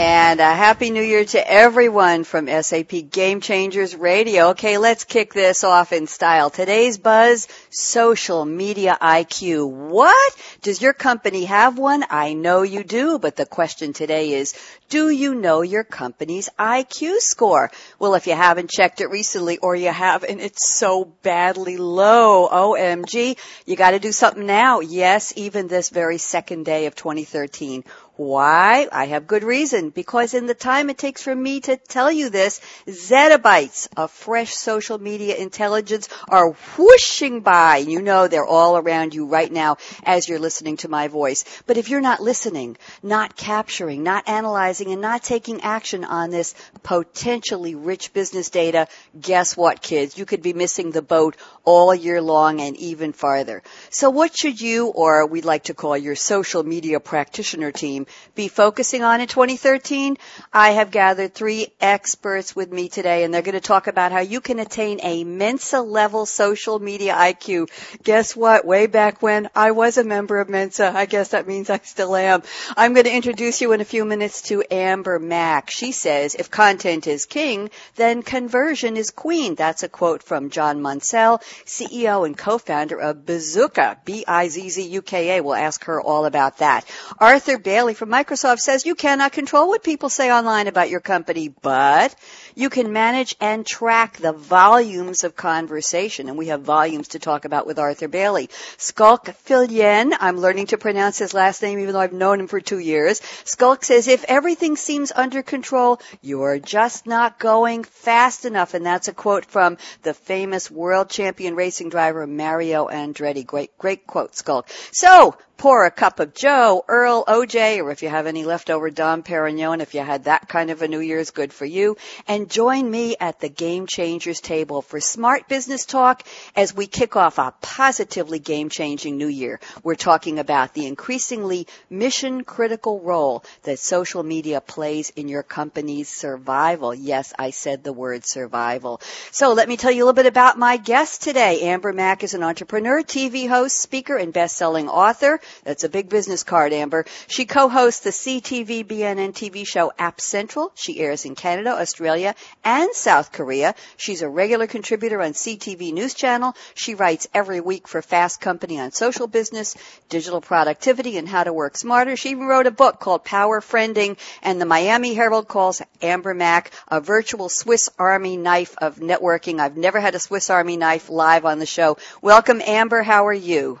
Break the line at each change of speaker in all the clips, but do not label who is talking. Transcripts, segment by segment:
And a happy new year to everyone from SAP Game Changers Radio. Okay, let's kick this off in style. Today's buzz, social media IQ. What? Does your company have one? I know you do, but the question today is, do you know your company's IQ score? Well, if you haven't checked it recently or you have and it's so badly low, OMG, you gotta do something now. Yes, even this very second day of 2013. Why? I have good reason. Because in the time it takes for me to tell you this, zettabytes of fresh social media intelligence are whooshing by. You know they're all around you right now as you're listening to my voice. But if you're not listening, not capturing, not analyzing, and not taking action on this potentially rich business data, guess what, kids? You could be missing the boat all year long and even farther. So what should you, or we'd like to call your social media practitioner team, be focusing on in 2013? I have gathered three experts with me today and they're going to talk about how you can attain a Mensa level social media IQ. Guess what? Way back when I was a member of Mensa, I guess that means I still am. I'm going to introduce you in a few minutes to Amber Mac. She says, if content is king, then conversion is queen. That's a quote from John Munsell, CEO and co-founder of Bizzuka, B-I-Z-Z-U-K-A. We'll ask her all about that. Arthur Bailey from Microsoft says you cannot control what people say online about your company, but you can manage and track the volumes of conversation. And we have volumes to talk about with Arthur Bailey. Schalk Viljoen, I'm learning to pronounce his last name even though I've known him for two years. Schalk says if everything seems under control, you're just not going fast enough. And that's a quote from the famous world champion racing driver Mario Andretti. Great, great quote, Skulk. So, pour a cup of Joe, Earl, OJ, or if you have any leftover Dom Perignon, if you had that kind of a New Year's, good for you. And join me at the Game Changers table for smart business talk as we kick off a positively game changing new year. We're talking about the increasingly mission critical role that social media plays in your company's survival. Yes, I said the word survival. So let me tell you a little bit about my guest today. Amber Mac is an entrepreneur, TV host, speaker, and best-selling author. That's a big business card, Amber. She co-hosts the CTV BNN TV show App Central. She airs in Canada, Australia, and South Korea. She's a regular contributor on CTV News Channel. She writes every week for Fast Company on social business, digital productivity, and how to work smarter. She even wrote a book called Power Friending, and the Miami Herald calls Amber Mac a virtual Swiss Army knife of networking. I've never had a Swiss Army knife live on the show. Welcome, Amber. How are you?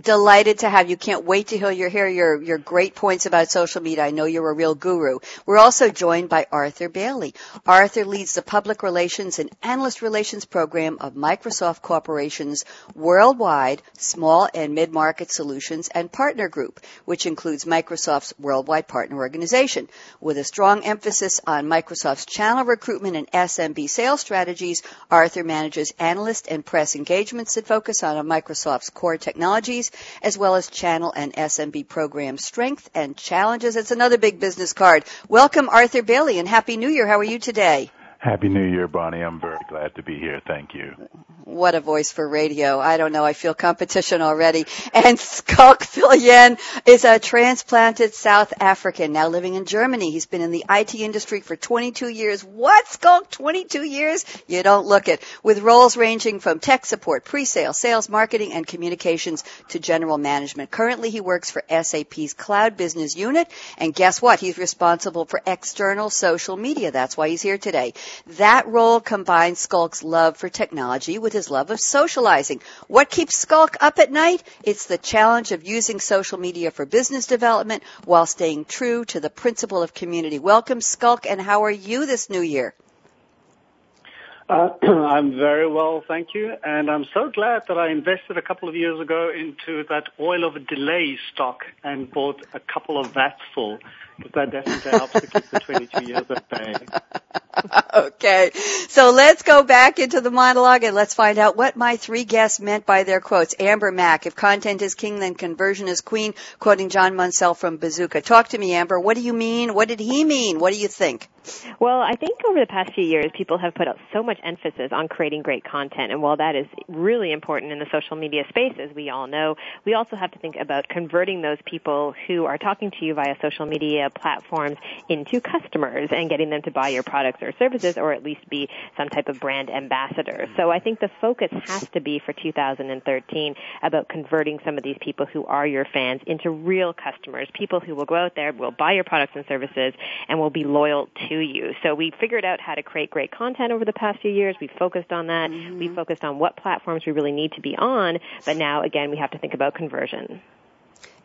Delighted to have you. Can't wait to hear your hear your your great points about social media. I know you're a real guru. We're also joined by Arthur Bailey. Arthur leads the public relations and analyst relations program of Microsoft Corporation's worldwide small and mid-market solutions and partner group, which includes Microsoft's worldwide partner organization. With a strong emphasis on Microsoft's channel recruitment and SMB sales strategies, Arthur manages analyst and press engagements that focus on Microsoft's core technologies as well as channel and SMB program strength and challenges. It's another big business card. Welcome, Arthur Bailey, and Happy New Year. How are you today?
Happy New Year, Bonnie. I'm very glad to be here. Thank you.
What a voice for radio. I don't know. I feel competition already. And Schalk Viljoen is a transplanted South African now living in Germany. He's been in the IT industry for 22 years. What, Schalk? 22 years? You don't look it. With roles ranging from tech support, pre-sale, sales, marketing, and communications to general management. Currently, he works for SAP's cloud business unit. And guess what? He's responsible for external social media. That's why he's here today. That role combines Schalk's love for technology with his love of socializing. What keeps Schalk up at night? It's the challenge of using social media for business development while staying true to the principle of community. Welcome, Schalk, and how are you this new year?
Uh, I'm very well, thank you. And I'm so glad that I invested a couple of years ago into that Oil of Olay stock and bought a couple of vats full because that definitely helps to keep the 22 years at bay.
okay. So let's go back into the monologue and let's find out what my three guests meant by their quotes. Amber Mac, if content is king, then conversion is queen, quoting John Munsell from Bizzuka. Talk to me, Amber. What do you mean? What did he mean? What do you think?
Well, I think over the past few years, people have put out so much emphasis on creating great content. And while that is really important in the social media space, as we all know, we also have to think about converting those people who are talking to you via social media platforms into customers and getting them to buy your products or services or at least be some type of brand ambassador. So I think the focus has to be for 2013 about converting some of these people who are your fans into real customers, people who will go out there, will buy your products and services, and will be loyal to you. So we figured out how to create great content over the past few years. We focused on that. Mm-hmm. We focused on what platforms we really need to be on, but now again we have to think about conversion.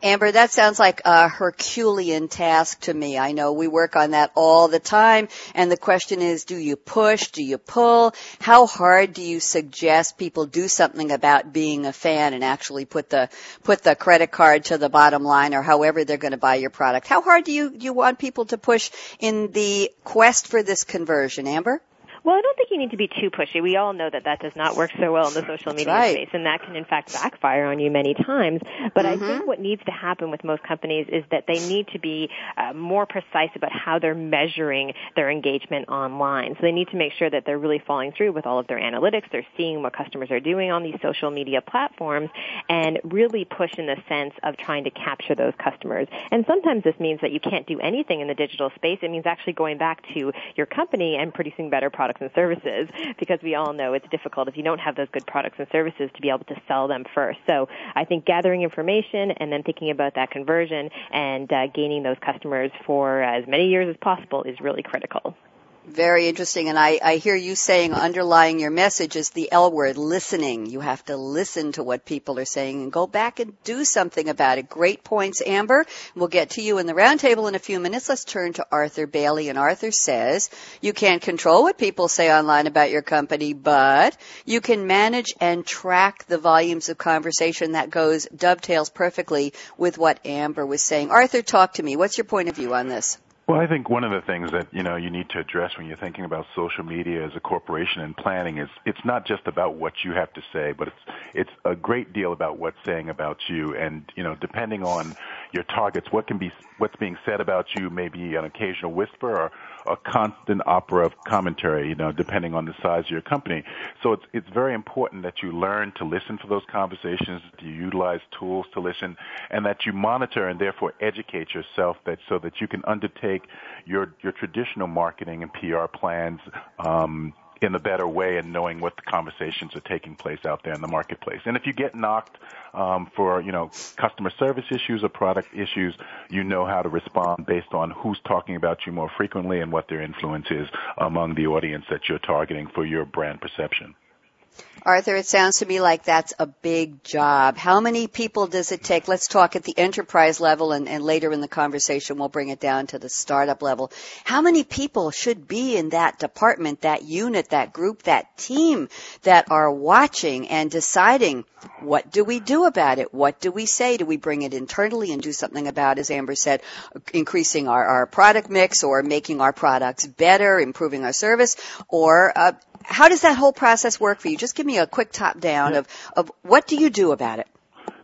Amber, that sounds like a Herculean task to me. I know we work on that all the time. And the question is, do you push? Do you pull? How hard do you suggest people do something about being a fan and actually put the, put the credit card to the bottom line or however they're going to buy your product? How hard do you, do you want people to push in the quest for this conversion, Amber?
Well, I don't think you need to be too pushy. We all know that that does not work so well in the social media
right.
space, and that can in fact backfire on you many times. But mm-hmm. I think what needs to happen with most companies is that they need to be uh, more precise about how they're measuring their engagement online. So they need to make sure that they're really following through with all of their analytics. They're seeing what customers are doing on these social media platforms, and really push in the sense of trying to capture those customers. And sometimes this means that you can't do anything in the digital space. It means actually going back to your company and producing better products products and services because we all know it's difficult if you don't have those good products and services to be able to sell them first. So I think gathering information and then thinking about that conversion and uh, gaining those customers for as many years as possible is really critical.
Very interesting. And I, I hear you saying underlying your message is the L word, listening. You have to listen to what people are saying and go back and do something about it. Great points, Amber. We'll get to you in the roundtable in a few minutes. Let's turn to Arthur Bailey. And Arthur says, you can't control what people say online about your company, but you can manage and track the volumes of conversation that goes dovetails perfectly with what Amber was saying. Arthur, talk to me. What's your point of view on this?
Well, I think one of the things that you know you need to address when you're thinking about social media as a corporation and planning is it's not just about what you have to say, but it's it's a great deal about what's saying about you. And you know, depending on your targets, what can be what's being said about you may be an occasional whisper or a constant opera of commentary, you know, depending on the size of your company. So it's it's very important that you learn to listen for those conversations, You utilize tools to listen, and that you monitor and therefore educate yourself that so that you can undertake your your traditional marketing and PR plans um, in a better way and knowing what the conversations are taking place out there in the marketplace. And if you get knocked um, for you know customer service issues or product issues, you know how to respond based on who's talking about you more frequently and what their influence is among the audience that you're targeting for your brand perception.
Arthur, it sounds to me like that's a big job. How many people does it take? Let's talk at the enterprise level and, and, later in the conversation we'll bring it down to the startup level. How many people should be in that department, that unit, that group, that team that are watching and deciding what do we do about it? What do we say? Do we bring it internally and do something about, as Amber said, increasing our, our product mix or making our products better, improving our service? Or uh, how does that whole process work for you? Just give me a quick top down of, of what do you do about it?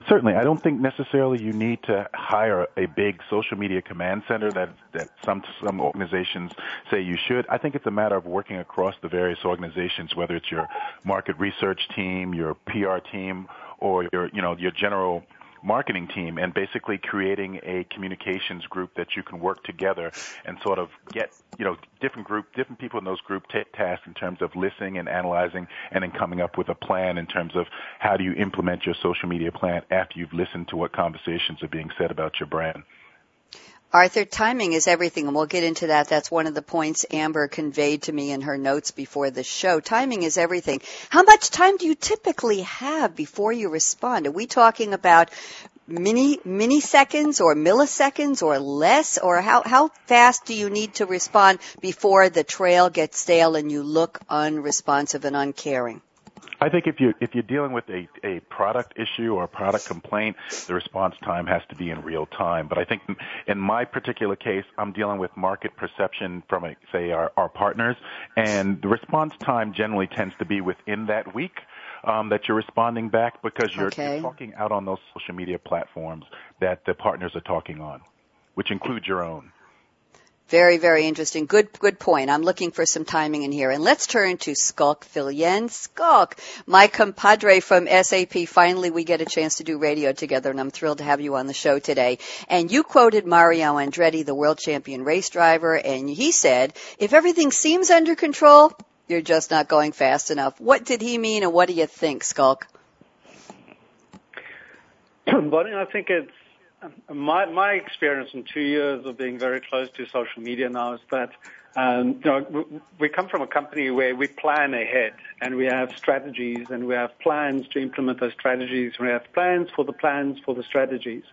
Certainly, I don't think necessarily you need to hire a big social media command center that that some some organizations say you should. I think it's a matter of working across the various organizations, whether it's your market research team, your PR team, or your you know your general marketing team and basically creating a communications group that you can work together and sort of get, you know, different group, different people in those group take tasks in terms of listening and analyzing and then coming up with a plan in terms of how do you implement your social media plan after you've listened to what conversations are being said about your brand.
Arthur, timing is everything, and we'll get into that. That's one of the points Amber conveyed to me in her notes before the show. Timing is everything. How much time do you typically have before you respond? Are we talking about mini milliseconds or milliseconds or less, or how how fast do you need to respond before the trail gets stale and you look unresponsive and uncaring?
I think if you if you're dealing with a, a product issue or a product complaint, the response time has to be in real time. But I think in my particular case, I'm dealing with market perception from a, say our, our partners, and the response time generally tends to be within that week. Um, that you're responding back because you're,
okay.
you're talking out on those social media platforms that the partners are talking on, which includes your own.
Very, very interesting. Good, good point. I'm looking for some timing in here. And let's turn to Schalk Viljoen. Schalk, my compadre from SAP. Finally, we get a chance to do radio together, and I'm thrilled to have you on the show today. And you quoted Mario Andretti, the world champion race driver, and he said, if everything seems under control, you're just not going fast enough. What did he mean, and what do you think, Schalk?
Bonnie, I think it's my my experience in two years of being very close to social media now is that um, you know we come from a company where we plan ahead and we have strategies and we have plans to implement those strategies. We have plans for the plans for the strategies,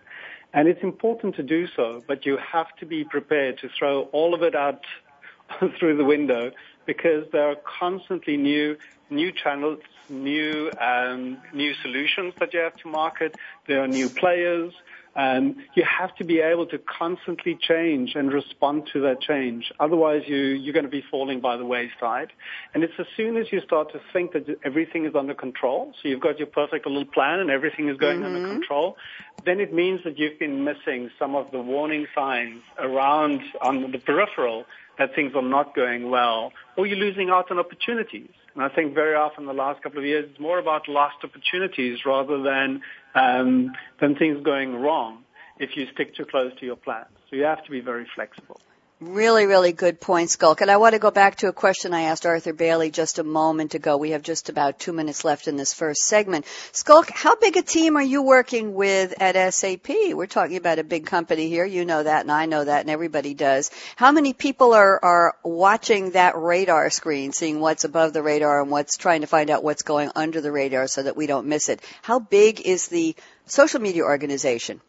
and it's important to do so. But you have to be prepared to throw all of it out through the window because there are constantly new new channels, new um, new solutions that you have to market. There are new players. And you have to be able to constantly change and respond to that change. Otherwise, you, you're going to be falling by the wayside. And it's as soon as you start to think that everything is under control, so you've got your perfect little plan and everything is going mm-hmm. under control, then it means that you've been missing some of the warning signs around on the peripheral that things are not going well, or you're losing out on opportunities. And I think very often the last couple of years, it's more about lost opportunities rather than um, than things going wrong if you stick too close to your plans. So you have to be very flexible.
Really, really good point, Schalk. And I want to go back to a question I asked Arthur Bailey just a moment ago. We have just about two minutes left in this first segment. Schalk, how big a team are you working with at SAP? We're talking about a big company here. You know that and I know that and everybody does. How many people are, are watching that radar screen, seeing what's above the radar and what's trying to find out what's going under the radar so that we don't miss it? How big is the social media organization?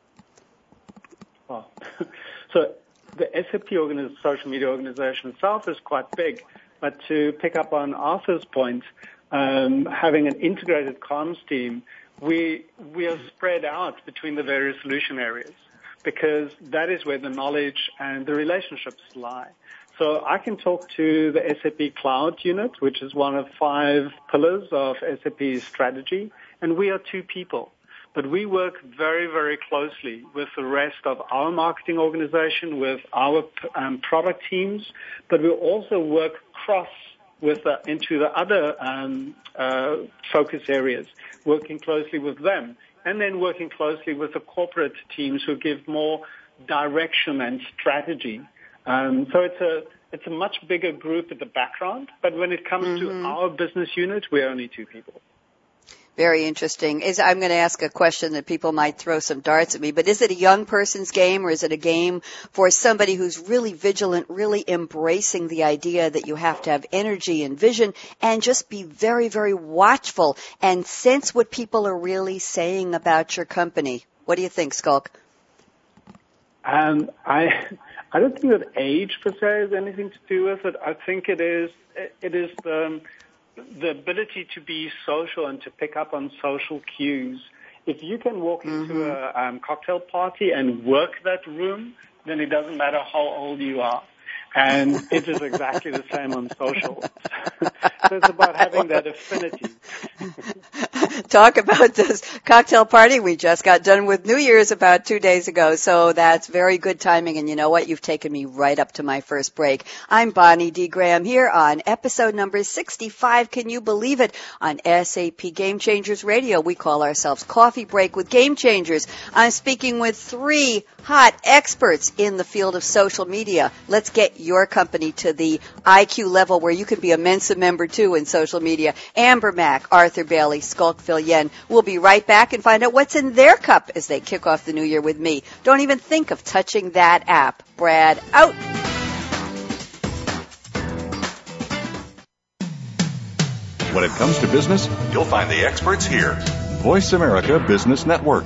Well, so the SAP social media organization itself is quite big, but to pick up on Arthur's point, um, having an integrated comms team, we we are spread out between the various solution areas because that is where the knowledge and the relationships lie. So I can talk to the SAP Cloud unit, which is one of five pillars of SAP's strategy, and we are two people but we work very, very closely with the rest of our marketing organization, with our um, product teams, but we also work cross with the, into the other um, uh, focus areas, working closely with them, and then working closely with the corporate teams who give more direction and strategy. Um, so it's a it's a much bigger group at the background, but when it comes mm-hmm. to our business unit, we're only two people.
Very interesting. Is I'm going to ask a question that people might throw some darts at me, but is it a young person's game or is it a game for somebody who's really vigilant, really embracing the idea that you have to have energy and vision and just be very, very watchful and sense what people are really saying about your company? What do you think, Schalk?
Um, I I don't think that age per se has anything to do with it. I think it is it is the um, the ability to be social and to pick up on social cues. If you can walk mm-hmm. into a um, cocktail party and work that room, then it doesn't matter how old you are. And it is exactly the same on social. so it's about having that affinity.
talk about this cocktail party. We just got done with New Year's about two days ago, so that's very good timing. And you know what? You've taken me right up to my first break. I'm Bonnie D. Graham here on episode number 65. Can you believe it? On SAP Game Changers Radio, we call ourselves Coffee Break with Game Changers. I'm speaking with three hot experts in the field of social media. Let's get your company to the IQ level where you can be a Mensa member too in social media. Amber Mac, Arthur Bailey, Schalk Viljoen. We'll be right back and find out what's in their cup as they kick off the new year with me. Don't even think of touching that app. Brad out.
When it comes to business, you'll find the experts here. Voice America Business Network.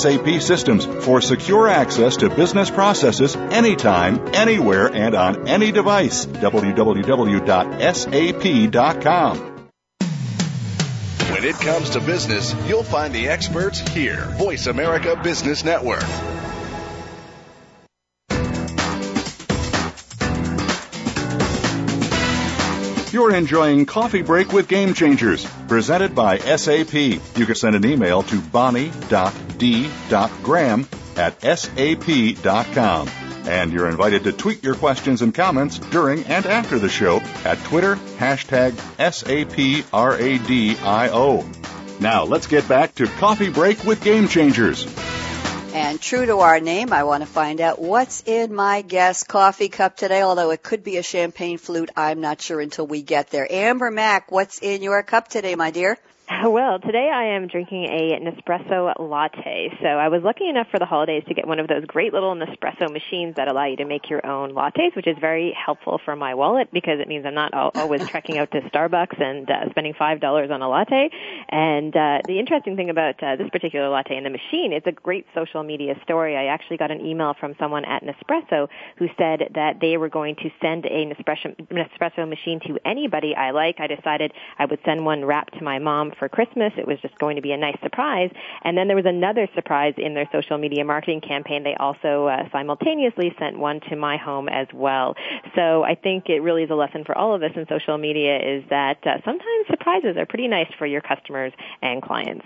SAP systems for secure access to business processes anytime, anywhere, and on any device. www.sap.com.
When it comes to business, you'll find the experts here. Voice America Business Network.
You're enjoying Coffee Break with Game Changers, presented by SAP. You can send an email to bonnie.d.graham at sap.com. And you're invited to tweet your questions and comments during and after the show at Twitter, hashtag SAPRADIO. Now let's get back to Coffee Break with Game Changers.
And true to our name, I want to find out what's in my guest coffee cup today, although it could be a champagne flute. I'm not sure until we get there. Amber Mac, what's in your cup today, my dear?
Well, today I am drinking a Nespresso latte. So I was lucky enough for the holidays to get one of those great little Nespresso machines that allow you to make your own lattes, which is very helpful for my wallet because it means I'm not always trekking out to Starbucks and uh, spending five dollars on a latte. And uh, the interesting thing about uh, this particular latte and the machine, it's a great social media story. I actually got an email from someone at Nespresso who said that they were going to send a Nespresso, Nespresso machine to anybody I like. I decided I would send one wrapped to my mom for Christmas. It was just going to be a nice surprise. And then there was another surprise in their social media marketing campaign. They also uh, simultaneously sent one to my home as well. So I think it really is a lesson for all of us in social media is that uh, sometimes surprises are pretty nice for your customers and clients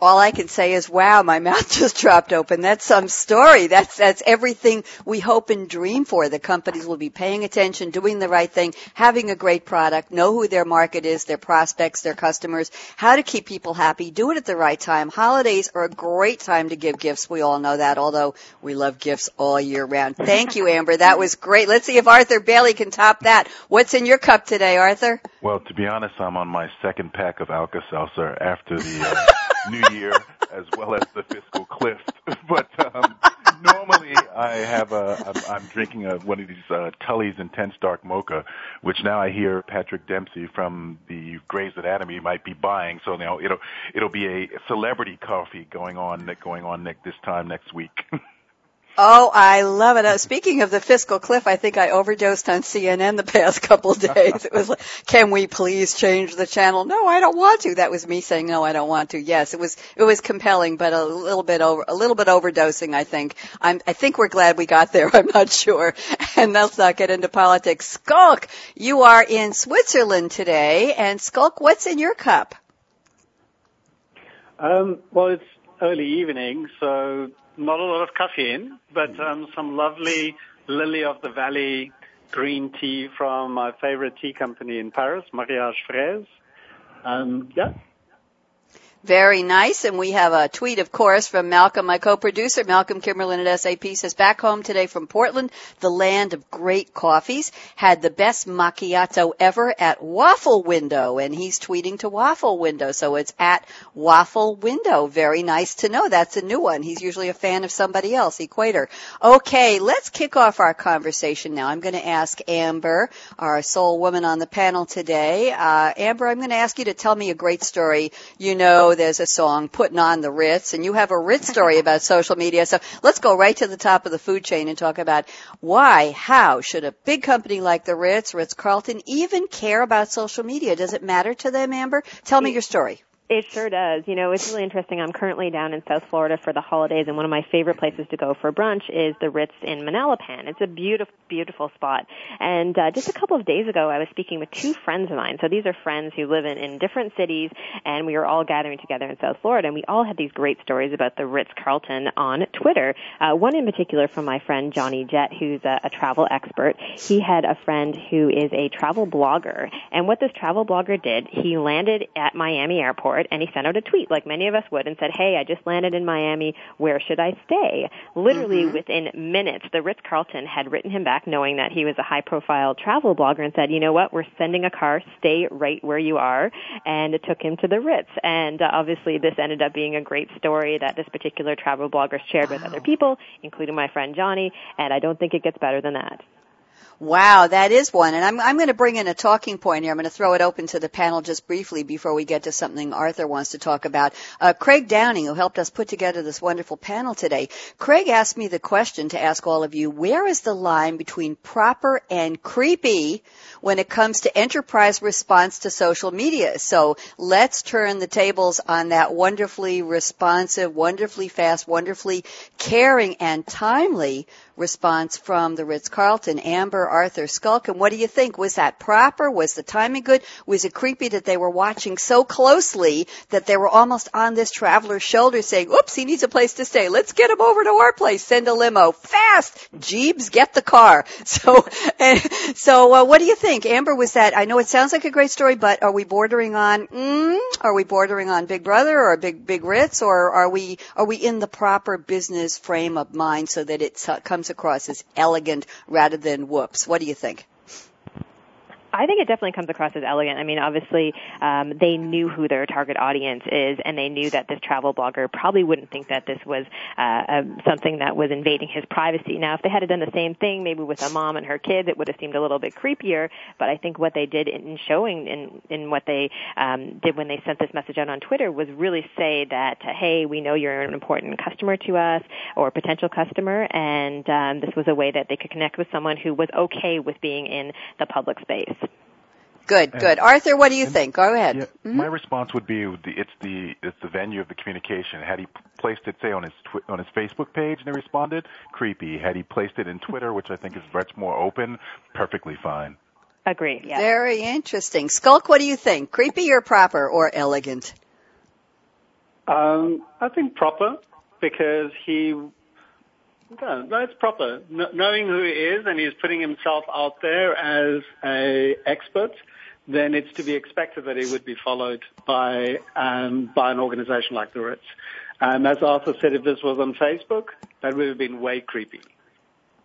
all I can say is, wow, my mouth just dropped open. That's some story. That's, that's everything we hope and dream for. The companies will be paying attention, doing the right thing, having a great product, know who their market is, their prospects, their customers, how to keep people happy, do it at the right time. Holidays are a great time to give gifts. We all know that, although we love gifts all year round. Thank you, Amber. That was great. Let's see if Arthur Bailey can top that. What's in your cup today, Arthur?
Well, to be honest, I'm on my second pack of Alka-Seltzer after the uh, New Year as well as the fiscal cliff. but um, normally I have a I'm, I'm drinking a, one of these uh, Tully's Intense Dark Mocha, which now I hear Patrick Dempsey from the Grey's Anatomy might be buying. So now it'll it'll be a celebrity coffee going on going on next this time next week.
Oh, I love it. Uh, speaking of the fiscal cliff, I think I overdosed on CNN the past couple days. It was like, can we please change the channel? No, I don't want to. That was me saying no, I don't want to. Yes, it was, it was compelling, but a little bit over, a little bit overdosing, I think. I'm, I think we're glad we got there. I'm not sure. And let's not get into politics. Schalk, you are in Switzerland today. And Schalk, what's in your cup?
Um, well, it's early evening, so not a lot of caffeine, but um, some lovely lily of the valley green tea from my favorite tea company in Paris, Mariage Frères. Um, yeah.
Very nice. And we have a tweet, of course, from Malcolm, my co-producer. Malcolm Kimberlin at SAP says, back home today from Portland, the land of great coffees, had the best macchiato ever at Waffle Window. And he's tweeting to Waffle Window. So it's at Waffle Window. Very nice to know. That's a new one. He's usually a fan of somebody else, Equator. Okay, let's kick off our conversation now. I'm going to ask Amber, our sole woman on the panel today. Uh, Amber, I'm going to ask you to tell me a great story. You know, Oh, there's a song, Putting on the Ritz, and you have a Ritz story about social media. So let's go right to the top of the food chain and talk about why, how should a big company like the Ritz, Ritz Carlton, even care about social media? Does it matter to them, Amber? Tell me your story.
It sure does. You know, it's really interesting. I'm currently down in South Florida for the holidays, and one of my favorite places to go for brunch is the Ritz in Manalapan. It's a beautiful, beautiful spot. And uh, just a couple of days ago, I was speaking with two friends of mine. So these are friends who live in, in different cities, and we were all gathering together in South Florida, and we all had these great stories about the Ritz Carlton on Twitter. Uh, one in particular from my friend Johnny Jett, who's a, a travel expert. He had a friend who is a travel blogger, and what this travel blogger did, he landed at Miami Airport and he sent out a tweet like many of us would and said, "Hey, I just landed in Miami. Where should I stay?" Literally mm-hmm. within minutes, the Ritz-Carlton had written him back knowing that he was a high-profile travel blogger and said, "You know what? We're sending a car. Stay right where you are." And it took him to the Ritz. And uh, obviously this ended up being a great story that this particular travel blogger shared wow. with other people, including my friend Johnny, and I don't think it gets better than that.
Wow, that is one. And I'm, I'm going to bring in a talking point here. I'm going to throw it open to the panel just briefly before we get to something Arthur wants to talk about. Uh, Craig Downing, who helped us put together this wonderful panel today, Craig asked me the question to ask all of you, where is the line between proper and creepy when it comes to enterprise response to social media? So let's turn the tables on that wonderfully responsive, wonderfully fast, wonderfully caring and timely response from the Ritz-Carlton. Amber, Arthur, Skulkin, what do you think? Was that proper? Was the timing good? Was it creepy that they were watching so closely that they were almost on this traveler's shoulder saying, oops, he needs a place to stay. Let's get him over to our place. Send a limo. Fast! Jeeves, get the car. So, so uh, what do you think? Amber, was that, I know it sounds like a great story, but are we bordering on, mm, are we bordering on Big Brother or Big, Big Ritz or are we, are we in the proper business frame of mind so that it comes across as elegant rather than whoops. What do you think?
I think it definitely comes across as elegant. I mean, obviously, um, they knew who their target audience is, and they knew that this travel blogger probably wouldn't think that this was uh, um, something that was invading his privacy. Now, if they had done the same thing, maybe with a mom and her kids, it would have seemed a little bit creepier. But I think what they did in showing in in what they um, did when they sent this message out on Twitter was really say that, hey, we know you're an important customer to us or potential customer, and um, this was a way that they could connect with someone who was okay with being in the public space.
Good, good. Arthur, what do you think? Go ahead. Yeah,
mm-hmm. My response would be it's the it's the venue of the communication. Had he placed it, say, on his twi- on his Facebook page and they responded, creepy. Had he placed it in Twitter, which I think is much more open, perfectly fine.
Agree. Yeah.
Very interesting. Schalk, what do you think? Creepy or proper or elegant?
Um, I think proper because he no, that's proper. knowing who he is and he's putting himself out there as a expert, then it's to be expected that he would be followed by um, by an organization like the Ritz. Um, as Arthur said, if this was on Facebook, that would have been way creepy.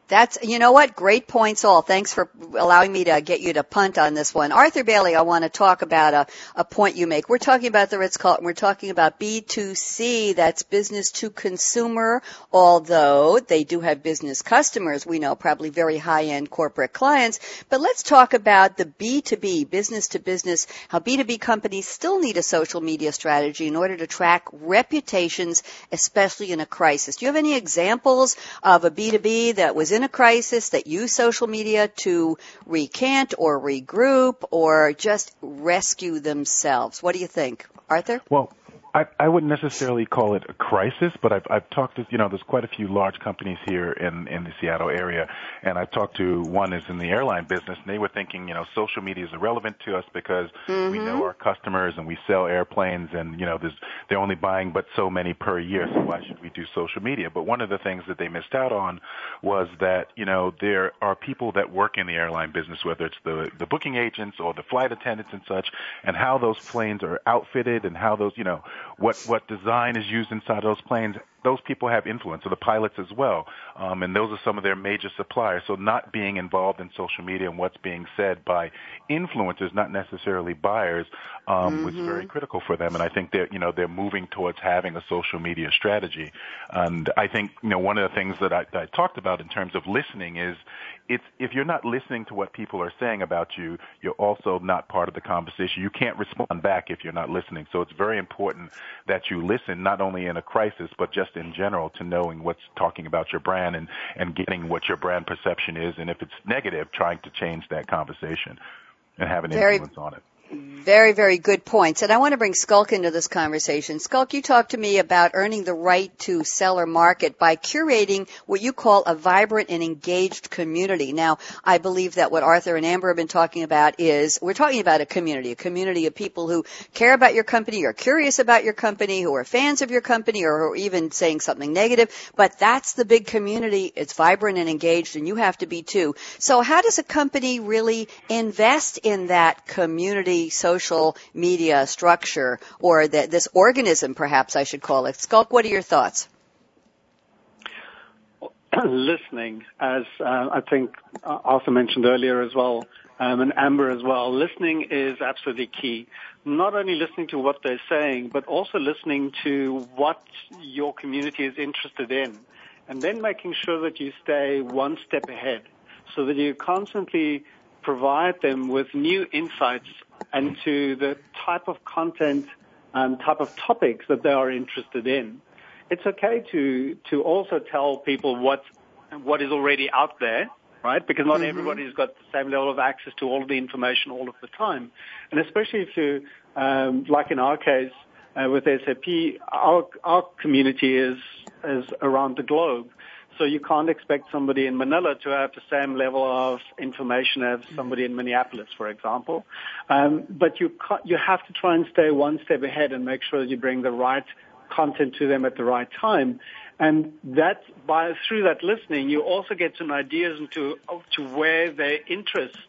That's, you know what? Great points all. Thanks for allowing me to get you to punt on this one. Arthur Bailey, I want to talk about a, a point you make. We're talking about the Ritz-Carlton. We're talking about B2C. That's business to consumer, although they do have business customers. We know probably very high-end corporate clients. But let's talk about the B2B, business to business, how B2B companies still need a social media strategy in order to track reputations, especially in a crisis. Do you have any examples of a B2B that was in a crisis that use social media to recant or regroup or just rescue themselves. What do you think, Arthur?
Well, I, I wouldn't necessarily call it a crisis, but I've, I've talked to, you know, there's quite a few large companies here in, in the Seattle area, and I've talked to one is in the airline business, and they were thinking, you know, social media is irrelevant to us because mm-hmm. we know our customers and we sell airplanes, and you know, there's they're only buying but so many per year, so why should we do social media? But one of the things that they missed out on was that, you know, there are people that work in the airline business, whether it's the the booking agents or the flight attendants and such, and how those planes are outfitted and how those, you know what what design is used inside those planes those people have influence, or the pilots as well. Um, and those are some of their major suppliers. So not being involved in social media and what's being said by influencers, not necessarily buyers, um, mm-hmm. was very critical for them. And I think they're, you know, they're moving towards having a social media strategy. And I think, you know, one of the things that I, that I talked about in terms of listening is it's if you're not listening to what people are saying about you, you're also not part of the conversation. You can't respond back if you're not listening. So it's very important that you listen, not only in a crisis, but just in general to knowing what's talking about your brand and, and getting what your brand perception is. And if it's negative, trying to change that conversation and have an
very,
influence on it.
Very, very good points. And I want to bring Schalk into this conversation. Schalk, you talked to me about earning the right to sell or market by curating what you call a vibrant and engaged community. Now, I believe that what Arthur and Amber have been talking about is we're talking about a community, a community of people who care about your company, are curious about your company, who are fans of your company, or who are even saying something negative. But that's the big community. It's vibrant and engaged, and you have to be too. So how does a company really invest in that community social media structure or the, this organism, perhaps I should call it. Schalk, what are your thoughts?
Listening, as uh, I think Arthur mentioned earlier as well, um, and Amber as well, listening is absolutely key. Not only listening to what they're saying, but also listening to what your community is interested in, and then making sure that you stay one step ahead so that you constantly provide them with new insights into the type of content and type of topics that they are interested in. It's okay to to also tell people what what is already out there, right? Because not mm-hmm. everybody's got the same level of access to all of the information all of the time, and especially if you, um, like in our case uh, with SAP, our our community is is around the globe. So you can't expect somebody in Manila to have the same level of information as somebody in Minneapolis, for example. Um, but you you have to try and stay one step ahead and make sure that you bring the right content to them at the right time. And that by through that listening, you also get some ideas into to where their interests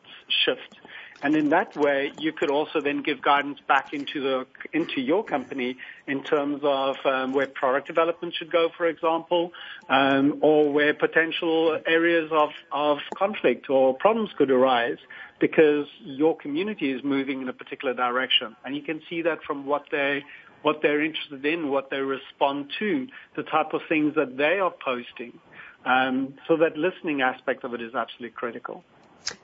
shift. And in that way, you could also then give guidance back into the into your company in terms of um, where product development should go, for example, um, or where potential areas of of conflict or problems could arise because your community is moving in a particular direction, and you can see that from what they what they're interested in, what they respond to, the type of things that they are posting. Um, so that listening aspect of it is absolutely critical.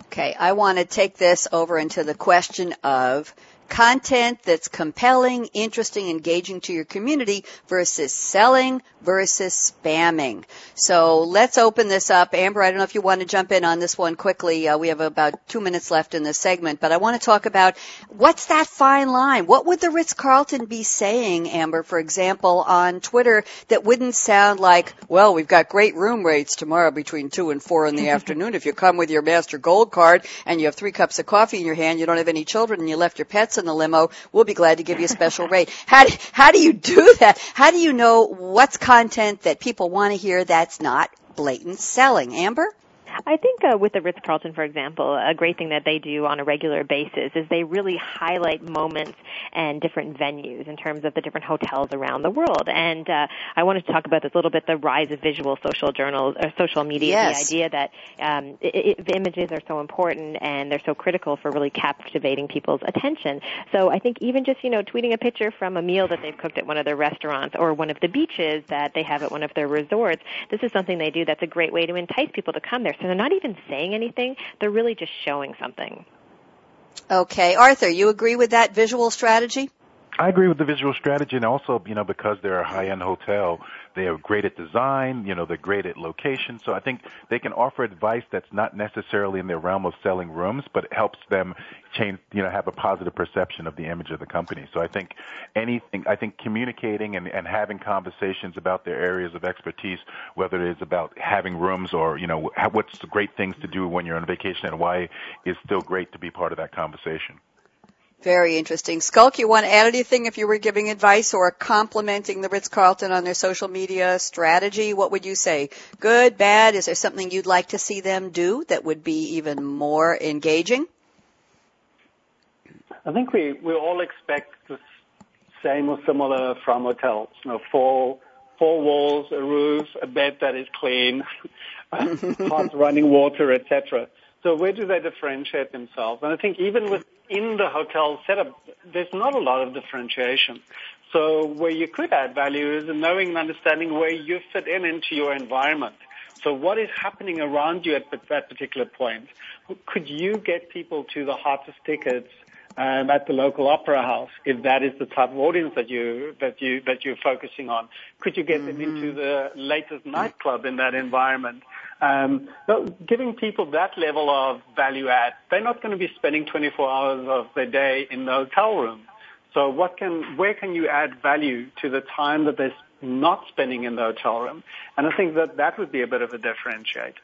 Okay, I want to take this over into the question of content that's compelling, interesting, engaging to your community versus selling versus spamming. So let's open this up. Amber, I don't know if you want to jump in on this one quickly. Uh, we have about two minutes left in this segment, but I want to talk about what's that fine line? What would the Ritz-Carlton be saying, Amber, for example, on Twitter that wouldn't sound like, well, we've got great room rates tomorrow between two and four in the afternoon. If you come with your Master Gold card and you have three cups of coffee in your hand, you don't have any children and you left your pets in the limo, we'll be glad to give you a special rate. How, how do you do that? How do you know what's content that people want to hear that's not blatant selling? Amber?
I think uh, with the Ritz Carlton, for example, a great thing that they do on a regular basis is they really highlight moments and different venues in terms of the different hotels around the world. And uh, I wanted to talk about this a little bit: the rise of visual social journals or social media.
Yes.
The idea that um, it, it, images are so important and they're so critical for really captivating people's attention. So I think even just you know tweeting a picture from a meal that they've cooked at one of their restaurants or one of the beaches that they have at one of their resorts, this is something they do that's a great way to entice people to come there. So they're not even saying anything, they're really just showing something.
Okay. Arthur, you agree with that visual strategy?
I agree with the visual strategy, and also, you know, because they're a high-end hotel, they are great at design. You know, they're great at location. So I think they can offer advice that's not necessarily in their realm of selling rooms, but it helps them change, you know, have a positive perception of the image of the company. So I think anything, I think communicating and, and having conversations about their areas of expertise, whether it is about having rooms or, you know, what's the great things to do when you're on vacation and why is still great to be part of that conversation.
Very interesting. Schalk, you want to add anything if you were giving advice or complimenting the Ritz-Carlton on their social media strategy? What would you say? Good, bad? Is there something you'd like to see them do that would be even more engaging?
I think we, we all expect the same or similar from hotels. You know, four, four walls, a roof, a bed that is clean, hot running water, etc. So where do they differentiate themselves? And I think even within the hotel setup, there's not a lot of differentiation. So where you could add value is in knowing and understanding where you fit in into your environment. So what is happening around you at that particular point? Could you get people to the hottest tickets um, at the local opera house if that is the type of audience that you that you that you're focusing on? Could you get mm-hmm. them into the latest nightclub in that environment? Um, giving people that level of value add, they're not going to be spending 24 hours of their day in the hotel room. So what can, where can you add value to the time that they're not spending in the hotel room? And I think that that would be a bit of a differentiator.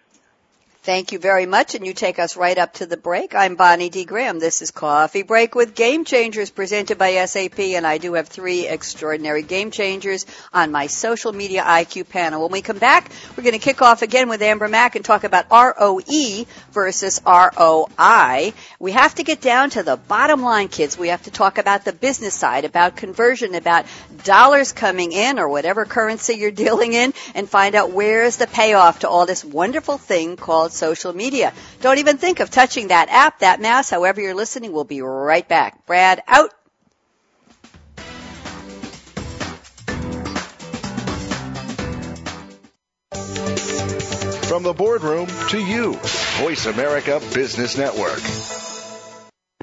Thank you very much, and you take us right up to the break. I'm Bonnie D. Graham. This is Coffee Break with Game Changers presented by SAP, and I do have three extraordinary game changers on my social media IQ panel. When we come back, we're going to kick off again with Amber Mac and talk about ROE versus ROI. We have to get down to the bottom line, kids. We have to talk about the business side, about conversion, about dollars coming in or whatever currency you're dealing in, and find out where's the payoff to all this wonderful thing called social media. Don't even think of touching that app, that mouse, however you're listening. We'll be right back. Brad, out.
From the boardroom to you, Voice America Business Network.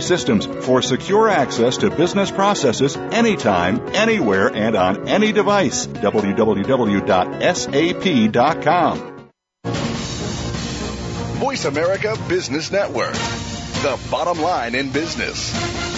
systems for secure access to business processes anytime, anywhere, and on any device. www.sap.com.
Voice America Business Network. The bottom line in business.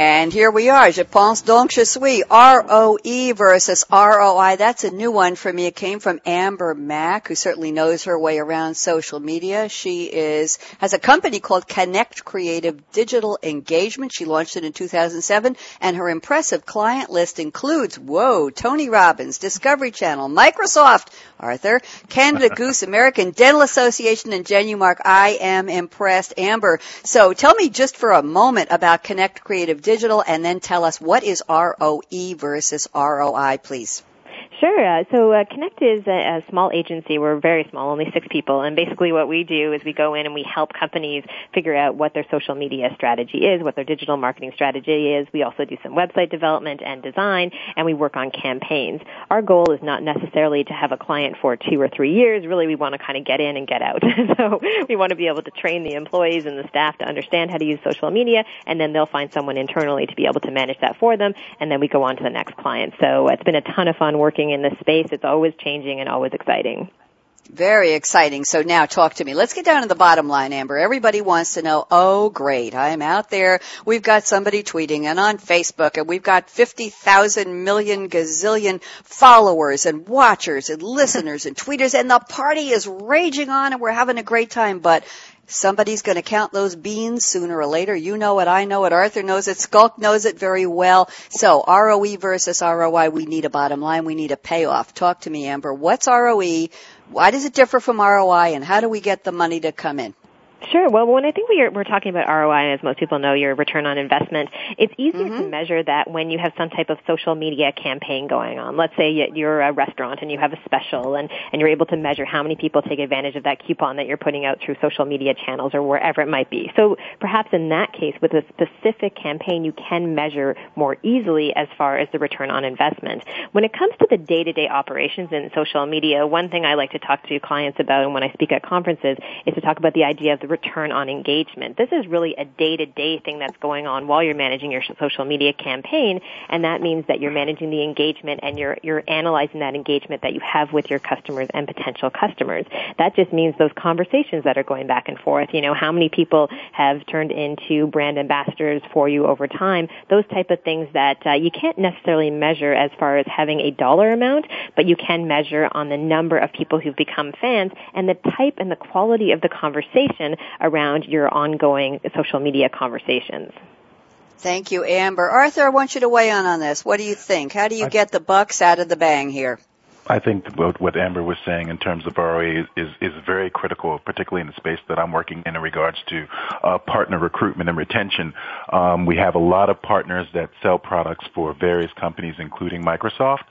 And here we are. Je pense donc je suis. ROE versus ROI. That's a new one for me. It came from Amber Mac, who certainly knows her way around social media. She is, has a company called Connect Creative Digital Engagement. She launched it in 2007 and her impressive client list includes, whoa, Tony Robbins, Discovery Channel, Microsoft, Arthur, Canada Goose, American Dental Association, and Genumark. I am impressed. Amber, so tell me just for a moment about Connect Creative Digital digital and then tell us what is ROE versus ROI, please.
Sure. Uh, so uh, Connect is a, a, small agency. We're very small, only six people, and basically what we do is we go in and we help companies figure out what their social media strategy is, what their digital marketing strategy is. We also do some website development and design, and we work on campaigns. Our goal is not necessarily to have a client for two or three years. Really, we want to kind of get in and get out. so we want to be able to train the employees and the staff to understand how to use social media, and then they'll find someone internally to be able to manage that for them, and then we go on to the next client. So it's been a ton of fun working in this space. It's always changing and always exciting.
Very exciting. So now talk to me. Let's get down to the bottom line, Amber. Everybody wants to know, oh great, I'm out there. We've got somebody tweeting and on Facebook and we've got 50,000 million gazillion followers and watchers and listeners and tweeters and the party is raging on and we're having a great time. But Somebody's going to count those beans sooner or later. You know it. I know it. Arthur knows it. Schalk knows it very well. So ROE versus ROI, we need a bottom line. We need a payoff. Talk to me, Amber. What's ROE? Why does it differ from ROI and how do we get the money to come in?
Sure. Well, when I think we are, we're talking about ROI, as most people know, your return on investment, it's easier mm-hmm. to measure that when you have some type of social media campaign going on. Let's say you're a restaurant and you have a special and, and you're able to measure how many people take advantage of that coupon that you're putting out through social media channels or wherever it might be. So perhaps in that case, with a specific campaign, you can measure more easily as far as the return on investment. When it comes to the day-to-day operations in social media, one thing I like to talk to clients about and when I speak at conferences is to talk about the idea of the return on engagement. This is really a day-to-day thing that's going on while you're managing your social media campaign, and that means that you're managing the engagement and you're you're analyzing that engagement that you have with your customers and potential customers. That just means those conversations that are going back and forth. You know, how many people have turned into brand ambassadors for you over time? Those type of things that uh, you can't necessarily measure as far as having a dollar amount, but you can measure on the number of people who've become fans and the type and the quality of the conversation around your ongoing social media conversations.
Thank you, Amber. Arthur, I want you to weigh in on this. What do you think? How do you get the bucks out of the bang here?
I think what, what Amber was saying in terms of ROI is, is, is very critical, particularly in the space that I'm working in in regards to uh, partner recruitment and retention. Um, we have a lot of partners that sell products for various companies, including Microsoft,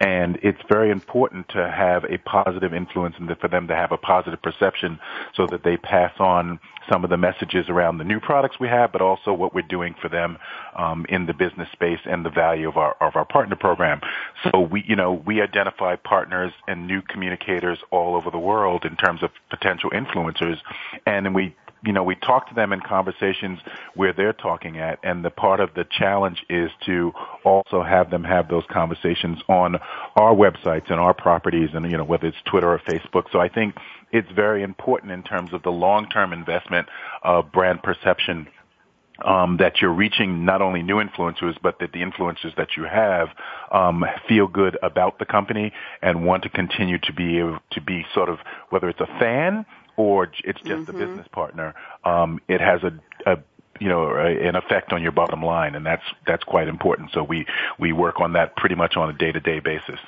and it's very important to have a positive influence and for them to have a positive perception so that they pass on some of the messages around the new products we have, but also what we're doing for them um, in the business space and the value of our of our partner program. So we, you know, we identify partners and new communicators all over the world in terms of potential influencers, and we you know, we talk to them in conversations where they're talking at, and the part of the challenge is to also have them have those conversations on our websites and our properties, and you know, whether it's Twitter or Facebook. So I think it's very important in terms of the long-term investment of brand perception um, that you're reaching not only new influencers, but that the influencers that you have um, feel good about the company and want to continue to be able to be sort of whether it's a fan or it's just mm-hmm. a business partner, um, it has a, a you know an effect on your bottom line, and that's that's quite important. So we we work on that pretty much on a day to day basis.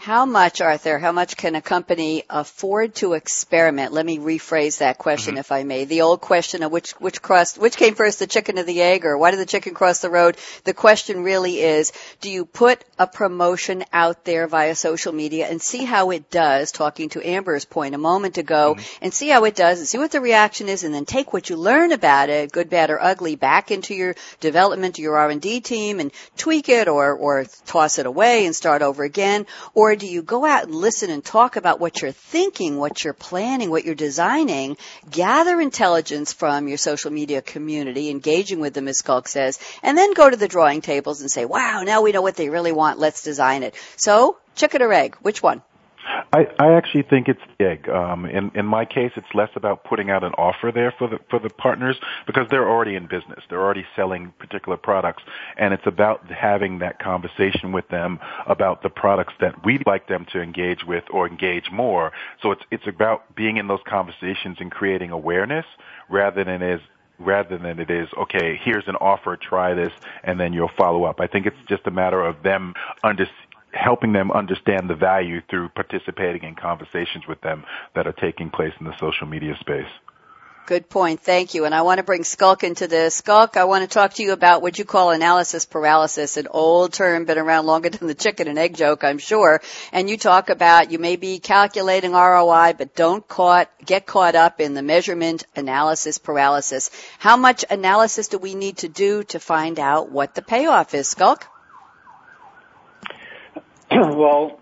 How much, Arthur, how much can a company afford to experiment? Let me rephrase that question mm-hmm. if I may. The old question of which, which crossed, which came first, the chicken or the egg, or why did the chicken cross the road? The question really is, do you put a promotion out there via social media and see how it does, talking to Amber's point a moment ago, mm-hmm. and see how it does and see what the reaction is and then take what you learn about it, good, bad, or ugly, back into your development, your R&D team and tweak it or, or toss it away and start over again? Or do you go out and listen and talk about what you're thinking, what you're planning, what you're designing, gather intelligence from your social media community, engaging with them, as Schalk says, and then go to the drawing tables and say, wow, now we know what they really want, let's design it. So, chicken or egg, which one?
I, I actually think it's big. Um, in in my case, it's less about putting out an offer there for the for the partners because they're already in business. They're already selling particular products, and it's about having that conversation with them about the products that we'd like them to engage with or engage more. So it's it's about being in those conversations and creating awareness rather than as rather than it is, okay, here's an offer, try this, and then you'll follow up. I think it's just a matter of them under, helping them understand the value through participating in conversations with them that are taking place in the social media space.
Good point. Thank you. And I want to bring Schalk into this. Schalk, I want to talk to you about what you call analysis paralysis, an old term, been around longer than the chicken and egg joke, I'm sure. And you talk about you may be calculating ROI, but don't caught, get caught up in the measurement analysis paralysis. How much analysis do we need to do to find out what the payoff is, Schalk?
well,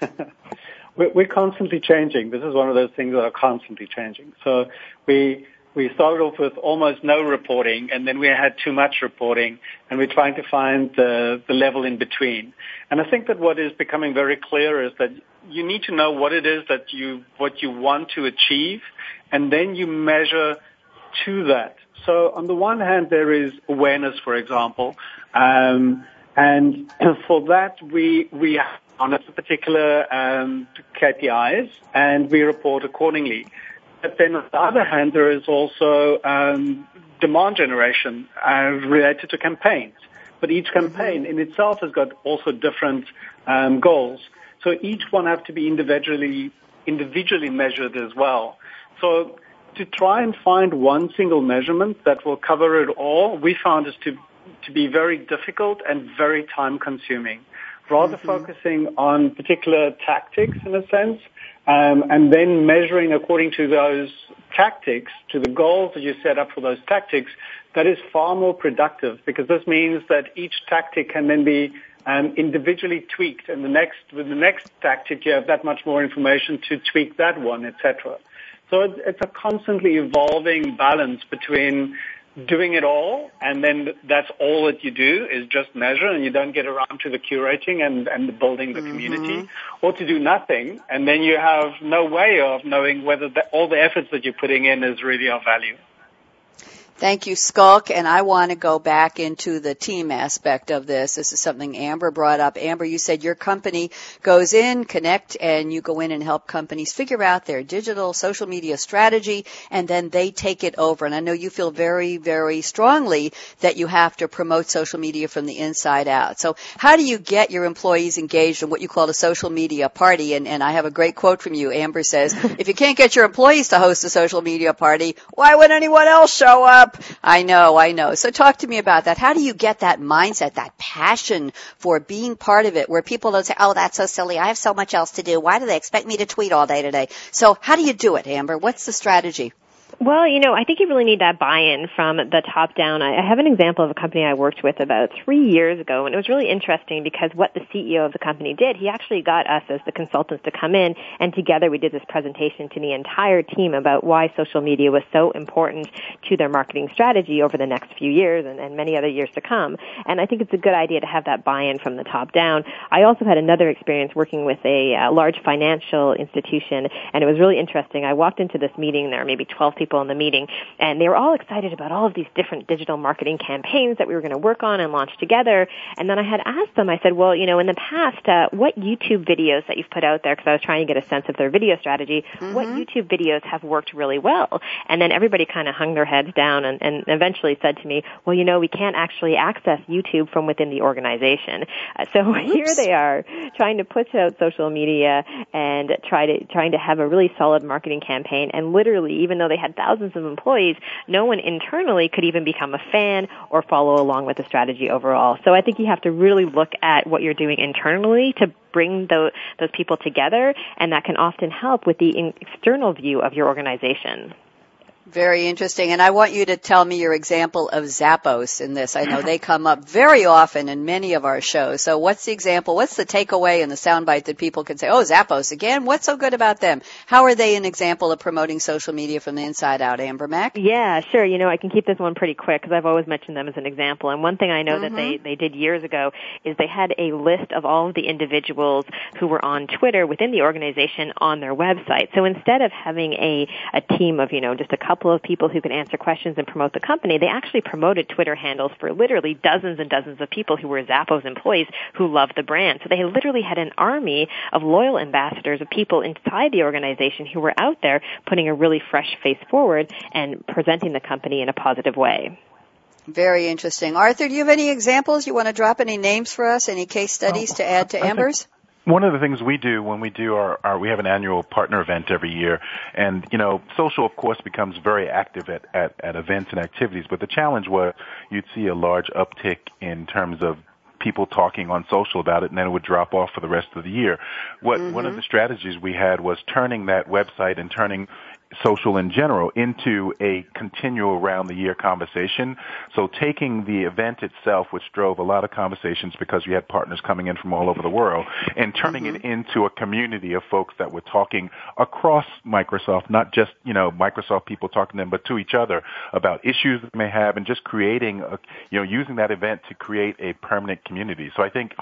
we're constantly changing. This is one of those things that are constantly changing. So we we started off with almost no reporting, and then we had too much reporting, and we're trying to find the, the level in between. And I think that what is becoming very clear is that you need to know what it is that you what you want to achieve, and then you measure to that. So on the one hand, there is awareness, for example. Um, and for that, we, we on a particular um, KPIs and we report accordingly. But then on the other hand, there is also um, demand generation uh, related to campaigns. But each campaign in itself has got also different um, goals. So each one have to be individually individually measured as well. So to try and find one single measurement that will cover it all, we found is to, to be very difficult and very time consuming. Rather mm-hmm. focusing on particular tactics in a sense, um, and then measuring according to those tactics, to the goals that you set up for those tactics, that is far more productive because this means that each tactic can then be um, individually tweaked, and the next with the next tactic you have that much more information to tweak that one, etc. So it's, it's a constantly evolving balance between doing it all and then that's all that you do is just measure and you don't get around to the curating and, and building the mm-hmm. community or to do nothing and then you have no way of knowing whether the, all the efforts that you're putting in is really of value.
Thank you, Schalk. And I want to go back into the team aspect of this. This is something Amber brought up. Amber, you said your company goes in, connect, and you go in and help companies figure out their digital social media strategy, and then they take it over. And I know you feel very, very strongly that you have to promote social media from the inside out. So how do you get your employees engaged in what you call a social media party? And, and I have a great quote from you. Amber says, if you can't get your employees to host a social media party, why would anyone else show up? I know, I know. So talk to me about that. How do you get that mindset, that passion for being part of it where people don't say, oh, that's so silly. I have so much else to do. Why do they expect me to tweet all day today? So how do you do it, Amber? What's the strategy?
Well, you know, I think you really need that buy-in from the top down. I have an example of a company I worked with about three years ago, and it was really interesting because what the CEO of the company did, he actually got us as the consultants to come in, and together we did this presentation to the entire team about why social media was so important to their marketing strategy over the next few years and, and many other years to come. And I think it's a good idea to have that buy-in from the top down. I also had another experience working with a uh, large financial institution, and it was really interesting. I walked into this meeting, there were maybe 12 people in the meeting, and they were all excited about all of these different digital marketing campaigns that we were going to work on and launch together. And then I had asked them, I said, well, you know, in the past, uh, what YouTube videos that you've put out there, because I was trying to get a sense of their video strategy, mm-hmm. what YouTube videos have worked really well? And then everybody kind of hung their heads down and, and eventually said to me, well, you know, we can't actually access YouTube from within the organization. Uh, so Oops. here they are trying to push out social media and try to, trying to have a really solid marketing campaign. And literally, even though they had thousands of employees, no one internally could even become a fan or follow along with the strategy overall. So I think you have to really look at what you're doing internally to bring those, those people together, and that can often help with the external view of your organization.
Very interesting. And I want you to tell me your example of Zappos in this. I know they come up very often in many of our shows. So what's the example? What's the takeaway and the soundbite that people can say, oh, Zappos again? What's so good about them? How are they an example of promoting social media from the inside out, Amber Mac?
Yeah, sure. You know, I can keep this one pretty quick because I've always mentioned them as an example. And one thing I know mm-hmm. that they, they did years ago is they had a list of all of the individuals who were on Twitter within the organization on their website. So instead of having a, a team of, you know, just a couple couple of people who could answer questions and promote the company, they actually promoted Twitter handles for literally dozens and dozens of people who were Zappos employees who loved the brand. So they literally had an army of loyal ambassadors of people inside the organization who were out there putting a really fresh face forward and presenting the company in a positive way.
Very interesting. Arthur, do you have any examples? You want to drop any names for us? Any case studies to add to Amber's?
One of the things we do when we do our, our we have an annual partner event every year and you know social of course becomes very active at, at, at events and activities but the challenge was you'd see a large uptick in terms of people talking on social about it and then it would drop off for the rest of the year what mm-hmm. one of the strategies we had was turning that website and turning social in general into a continual round the year conversation. So taking the event itself, which drove a lot of conversations because we had partners coming in from all over the world, and turning mm-hmm. it into a community of folks that were talking across Microsoft, not just, you know, Microsoft people talking to them, but to each other about issues that they may have and just creating, a, you know, using that event to create a permanent community. So I think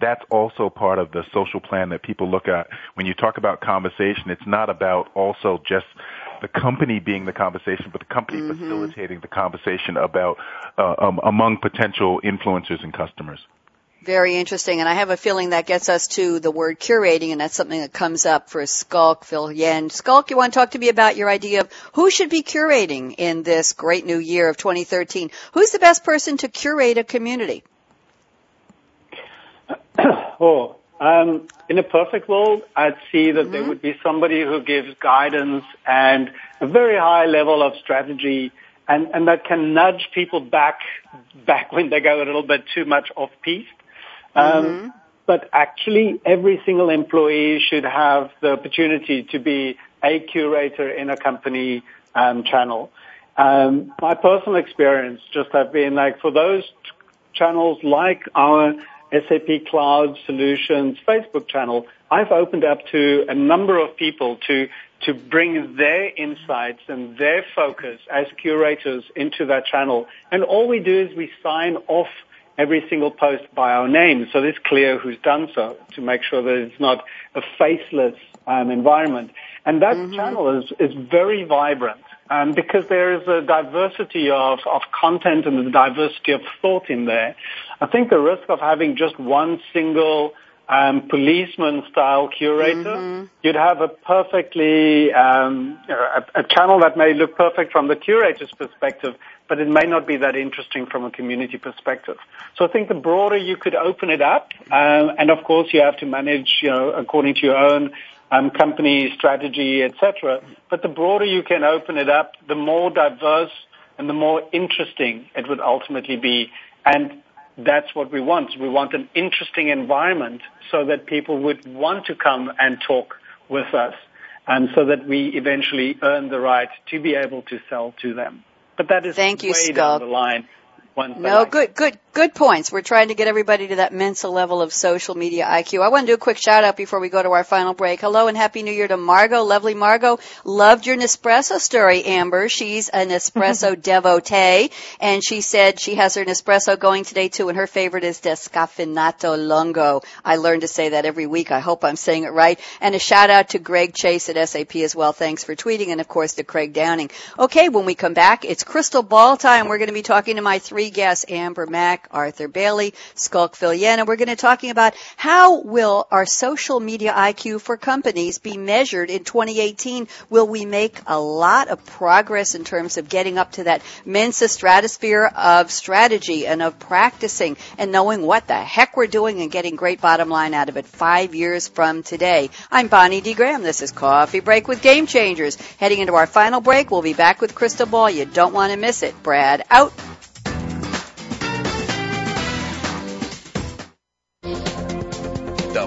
that's also part of the social plan that people look at. When you talk about conversation, it's not about also just the company being the conversation, but the company mm-hmm. facilitating the conversation about uh, um, among potential influencers and customers.
Very interesting, and I have a feeling that gets us to the word curating, and that's something that comes up for Skulk Phil Yen. Schalk, you want to talk to me about your idea of who should be curating in this great new year of 2013? Who's the best person to curate a community?
oh, Um, in a perfect world, I'd see that mm-hmm. there would be somebody who gives guidance and a very high level of strategy and, and that can nudge people back, back when they go a little bit too much off piste. Um, mm-hmm. But actually, every single employee should have the opportunity to be a curator in a company um, channel. Um, my personal experience just have been like for those channels like our SAP Cloud Solutions Facebook channel, I've opened up to a number of people to to bring their insights and their focus as curators into that channel. And all we do is we sign off every single post by our name, so it's clear who's done so to make sure that it's not a faceless um, environment. And that mm-hmm. channel is is very vibrant. Um, because there is a diversity of, of content and a diversity of thought in there. I think the risk of having just one single um, policeman style curator, mm-hmm. you'd have a perfectly um, a, a, channel that may look perfect from the curator's perspective, but it may not be that interesting from a community perspective. So I think the broader you could open it up, um, and of course you have to manage, you know, according to your own um, company strategy, etc. But the broader you can open it up, the more diverse and the more interesting it would ultimately be. And that's what we want. We want an interesting environment so that people would want to come and talk with us and so that we eventually earn the right to be able to sell to them. But that is
Thank
way
you,
down the line
no, good, good, good points. We're trying to get everybody to that mental level of social media IQ. I want to do a quick shout out before we go to our final break. Hello and happy new year to Margot. Lovely Margot. Loved your Nespresso story, Amber. She's a Nespresso devotee and she said she has her Nespresso going today too and her favorite is Descafinato Lungo. I learn to say that every week. I hope I'm saying it right. And a shout out to Greg Chase at SAP as well. Thanks for tweeting and of course to Craig Downing. Okay, when we come back, it's crystal ball time. We're going to be talking to my three three guests, Amber Mac, Arthur Bailey, Schalk Viljoen. We're going to be talking about how will our social media IQ for companies be measured in 2018? Will we make a lot of progress in terms of getting up to that Mensa stratosphere of strategy and of practicing and knowing what the heck we're doing and getting great bottom line out of it five years from today? I'm Bonnie D. Graham. This is Coffee Break with Game Changers. Heading into our final break, we'll be back with Crystal Ball. You don't want to miss it. Brad out.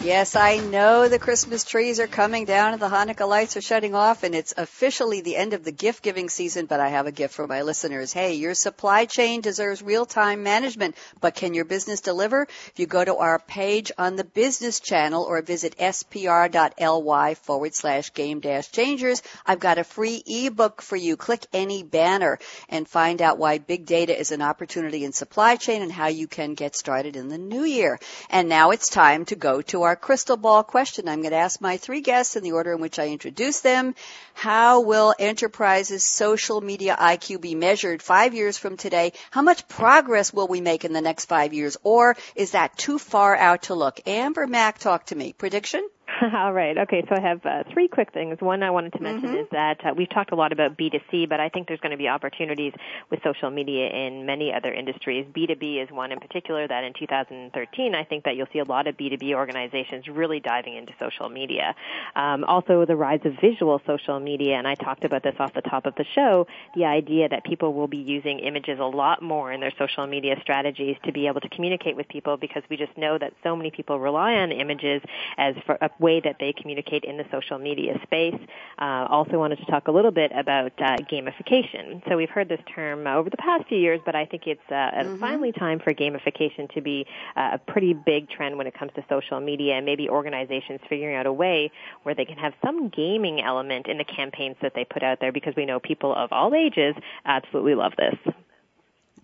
Yes, I know the Christmas trees are coming down and the Hanukkah lights are shutting off and it's officially the end of the gift giving season, but I have a gift for my listeners. Hey, your supply chain deserves real time management, but can your business deliver? If you go to our page on the business channel or visit spr.ly forward slash game dash changers, I've got a free ebook for you. Click any banner and find out why big data is an opportunity in supply chain and how you can get started in the new year. And now it's time to go to our crystal ball question. I'm going to ask my three guests in the order in which I introduce them. How will enterprises social media IQ be measured five years from today? How much progress will we make in the next five years? Or is that too far out to look? Amber Mac, talk to me. Prediction?
All right. Okay. So I have uh, three quick things. One I wanted to mention
Mm-hmm.
is that uh, we've talked a lot about B2C, but I think there's going to be opportunities with social media in many other industries. B2B is one in particular that in 2013, I think that you'll see a lot of B2B organizations really diving into social media. Um, also, the rise of visual social media, and I talked about this off the top of the show, the idea that people will be using images a lot more in their social media strategies to be able to communicate with people because we just know that so many people rely on images as for a way that they communicate in the social media space. Uh, also wanted to talk a little bit about uh, gamification. So we've heard this term uh, over the past few years, but I think it's uh, finally time for gamification to be uh, a pretty big trend when it comes to social media and maybe organizations figuring out a way where they can have some gaming element in the campaigns that they put out there because we know people of all ages absolutely love this.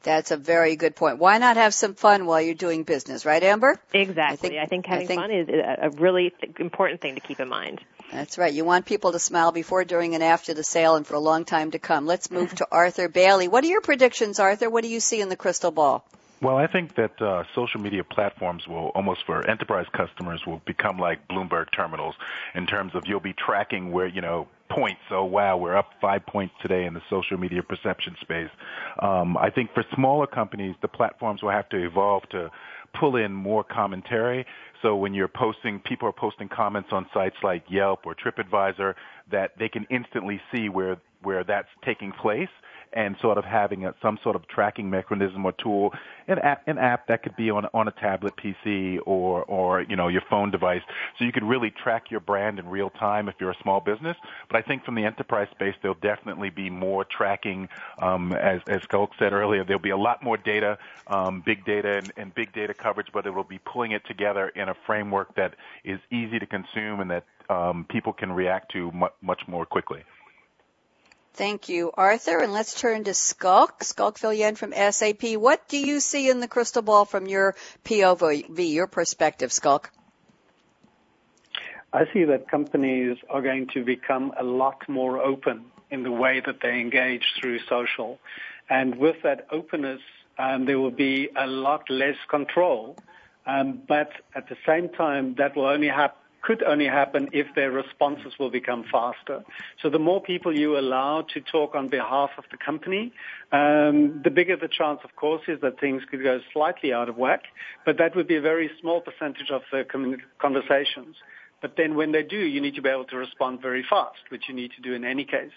That's a very good point. Why not have some fun while you're doing business, right, Amber?
Exactly. I think,
I
having
think-
fun is a, a really important thing to keep in mind.
That's right. You want people to smile before, during, and after the sale and for a long time to come. Let's move to Arthur Bailey. What are your predictions, Arthur? What do you see in the crystal ball?
Well, I think that uh, social media platforms will almost for enterprise customers will become like Bloomberg terminals in terms of you'll be tracking where you know points. Oh wow, we're up five points today in the social media perception space. Um, I think for smaller companies, the platforms will have to evolve to pull in more commentary. So when you're posting, people are posting comments on sites like Yelp or TripAdvisor that they can instantly see where where that's taking place and sort of having a, some sort of tracking mechanism or tool, an app, an app that could be on on a tablet PC or or you know your phone device, so you could really track your brand in real time if you're a small business. But I think from the enterprise space, there'll definitely be more tracking. Um, as as Schalk said earlier, there'll be a lot more data, um, big data and, and big data coverage, but it will be pulling it together in a framework that is easy to consume and that um, people can react to mu- much more quickly.
Thank you, Arthur. And let's turn to Schalk. Schalk Viljoen from SAP. What do you see in the crystal ball from your POV, your perspective, Schalk?
I see that companies are going to become a lot more open in the way that they engage through social. And with that openness, um, there will be a lot less control. Um, but at the same time, that will only happen could only happen if their responses will become faster. So the more people you allow to talk on behalf of the company, um, the bigger the chance, of course, is that things could go slightly out of whack. But that would be a very small percentage of the conversations. But then when they do, you need to be able to respond very fast, which you need to do in any case.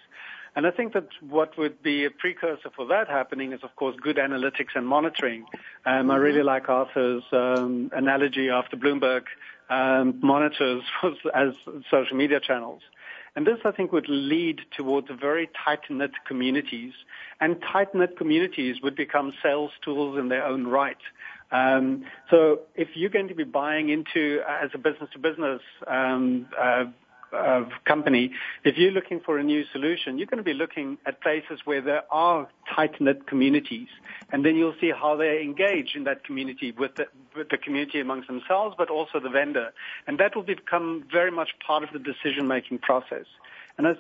And I think that what would be a precursor for that happening is, of course, good analytics and monitoring. Um, I really like Arthur's um, analogy of the Bloomberg um, monitors as social media channels. And this, I think, would lead towards very tight-knit communities. And tight-knit communities would become sales tools in their own right. Um, so if you're going to be buying into, as a business-to-business um, uh, uh, company, if you're looking for a new solution, you're going to be looking at places where there are tight-knit communities, and then you'll see how they engage in that community with the, with the community amongst themselves, but also the vendor, and that will become very much part of the decision-making process. And as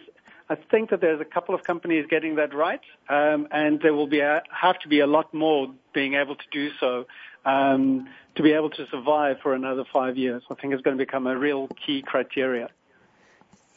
I think that there's a couple of companies getting that right, um, and there will be a, have to be a lot more being able to do so um, to be able to survive for another five years. I think it's going to become a real key criteria.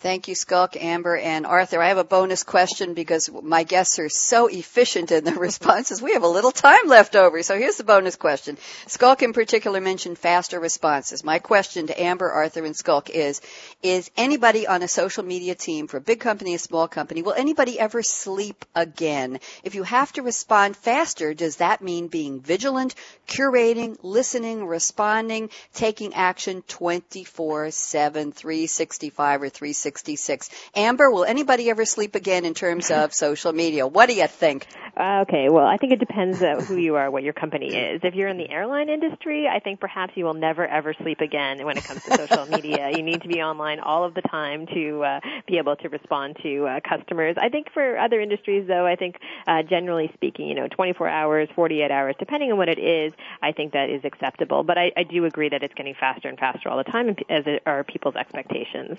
Thank you, Schalk, Amber, and Arthur. I have a bonus question because my guests are so efficient in their responses. We have a little time left over. So here's the bonus question. Schalk in particular mentioned faster responses. My question to Amber, Arthur, and Schalk is, is anybody on a social media team for a big company, a small company, will anybody ever sleep again? If you have to respond faster, does that mean being vigilant, curating, listening, responding, taking action 24-7, 365 or 366? Amber, will anybody ever sleep again in terms of social media? What do you think?
Uh, okay, well, I think it depends uh, who you are, what your company is. If you're in the airline industry, I think perhaps you will never ever sleep again when it comes to social media. You need to be online all of the time to uh, be able to respond to uh, customers. I think for other industries, though, I think uh, generally speaking, you know, 24 hours, 48 hours, depending on what it is, I think that is acceptable. But I, I do agree that it's getting faster and faster all the time, as it are people's expectations.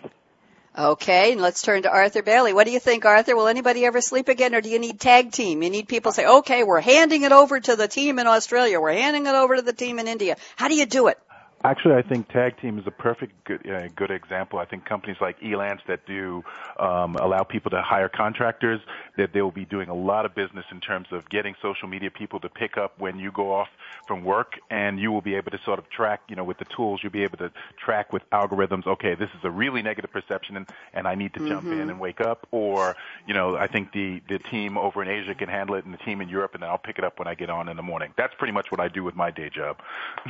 Okay, and let's turn to Arthur Bailey. What do you think, Arthur? Will anybody ever sleep again, or do you need tag team? You need people say, okay, we're handing it over to the team in Australia, we're handing it over to the team in India. How do you do it?
Actually, I think tag team is a perfect good, uh, good example. I think companies like Elance that do um, allow people to hire contractors, that they will be doing a lot of business in terms of getting social media people to pick up when you go off from work, and you will be able to sort of track, you know, with the tools, you'll be able to track with algorithms. Okay, this is a really negative perception, and, and I need to mm-hmm. jump in mm-hmm. and wake up. Or, you know, I think the the team over in Asia can handle it, and the team in Europe, and then I'll pick it up when I get on in the morning. That's pretty much what I do with my day job.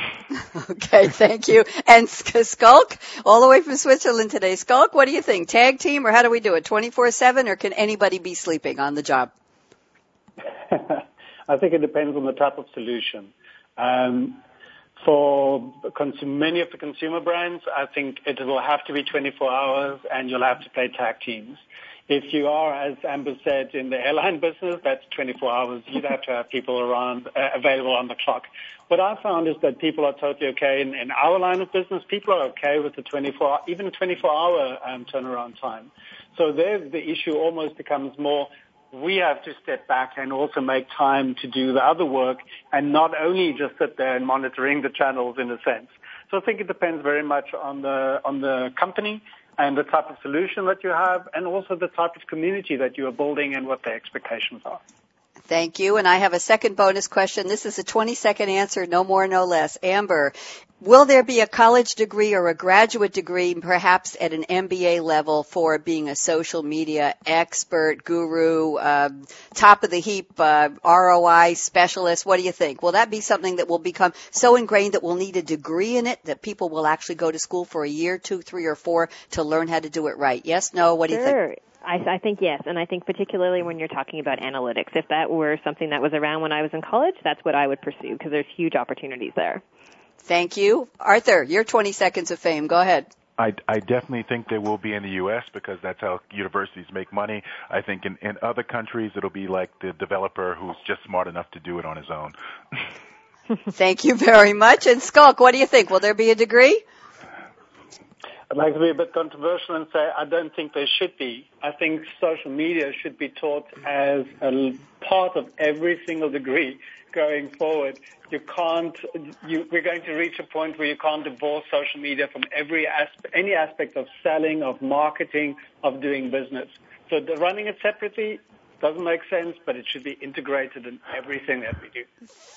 okay. Thank you. And Schalk, all the way from Switzerland today. Schalk, what do you think? Tag team or how do we do it? 24-7 or can anybody be sleeping on the job?
I think it depends on the type of solution. Um, for many of the consumer brands, I think it will have to be 24 hours and you'll have to play tag teams. If you are, as Amber said, in the airline business, that's 24 hours. You'd have to have people around uh, available on the clock. What I found is that people are totally okay in, in our line of business. People are okay with the 24, even a 24-hour um, turnaround time. So there, the issue almost becomes more we have to step back and also make time to do the other work and not only just sit there and monitoring the channels in a sense. So I think it depends very much on the on the company and the type of solution that you have and also the type of community that you are building and what the expectations are.
Thank you. And I have a second bonus question. This is a 20 second answer, no more, no less. Amber, will there be a college degree or a graduate degree, perhaps at an MBA level for being a social media expert, guru, uh, top of the heap, uh, ROI specialist? What do you think? Will that be something that will become so ingrained that we'll need a degree in it that people will actually go to school for a year, two, three, or four to learn how to do it right? Yes, no, what do you think?
I, I think yes, and I think particularly when you're talking about analytics, if that were something that was around when I was in college, that's what I would pursue because there's huge opportunities there.
Thank you, Arthur. Your 20 seconds of fame. Go ahead.
I, I definitely think there will be in the U.S. because that's how universities make money. I think in, in other countries it'll be like the developer who's just smart enough to do it on his own.
Thank you very much. And Schalk, what do you think? Will there be a degree?
I'd like to be a bit controversial and say I don't think there should be. I think social media should be taught as a part of every single degree going forward. You can't, you, we're going to reach a point where you can't divorce social media from every aspect, any aspect of selling, of marketing, of doing business. So running it separately doesn't make sense, but it should be integrated in everything that we do.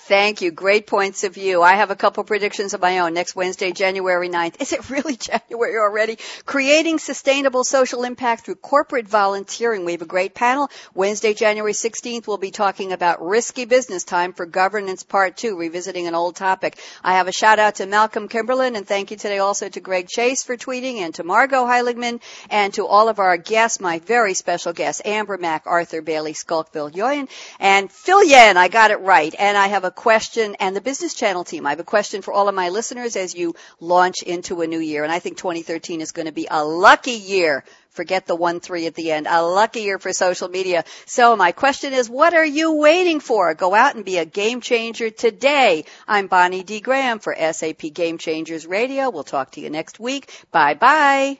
Thank you. Great points of view. I have a couple predictions of my own. Next Wednesday, January 9th. Is it really January already? Creating sustainable social impact through corporate volunteering. We have a great panel. Wednesday, January 16th, we'll be talking about risky business time for governance part two, revisiting an old topic. I have a shout out to Malcolm Kimberlin and thank you today also to Greg Chase for tweeting and to Margot Heiligman and to all of our guests, my very special guests, Amber Mac, Arthur Bailey Skulkville Yoyen and Viljoen. I got it right. And I have a question and the Business Channel team. I have a question for all of my listeners as you launch into a new year. And I think 2013 is going to be a lucky year Forget the one three at the end. A lucky year for social media. So my question is, what are you waiting for? Go out and be a game changer today. I'm Bonnie D. Graham for SAP Game Changers Radio. We'll talk to you next week. Bye bye.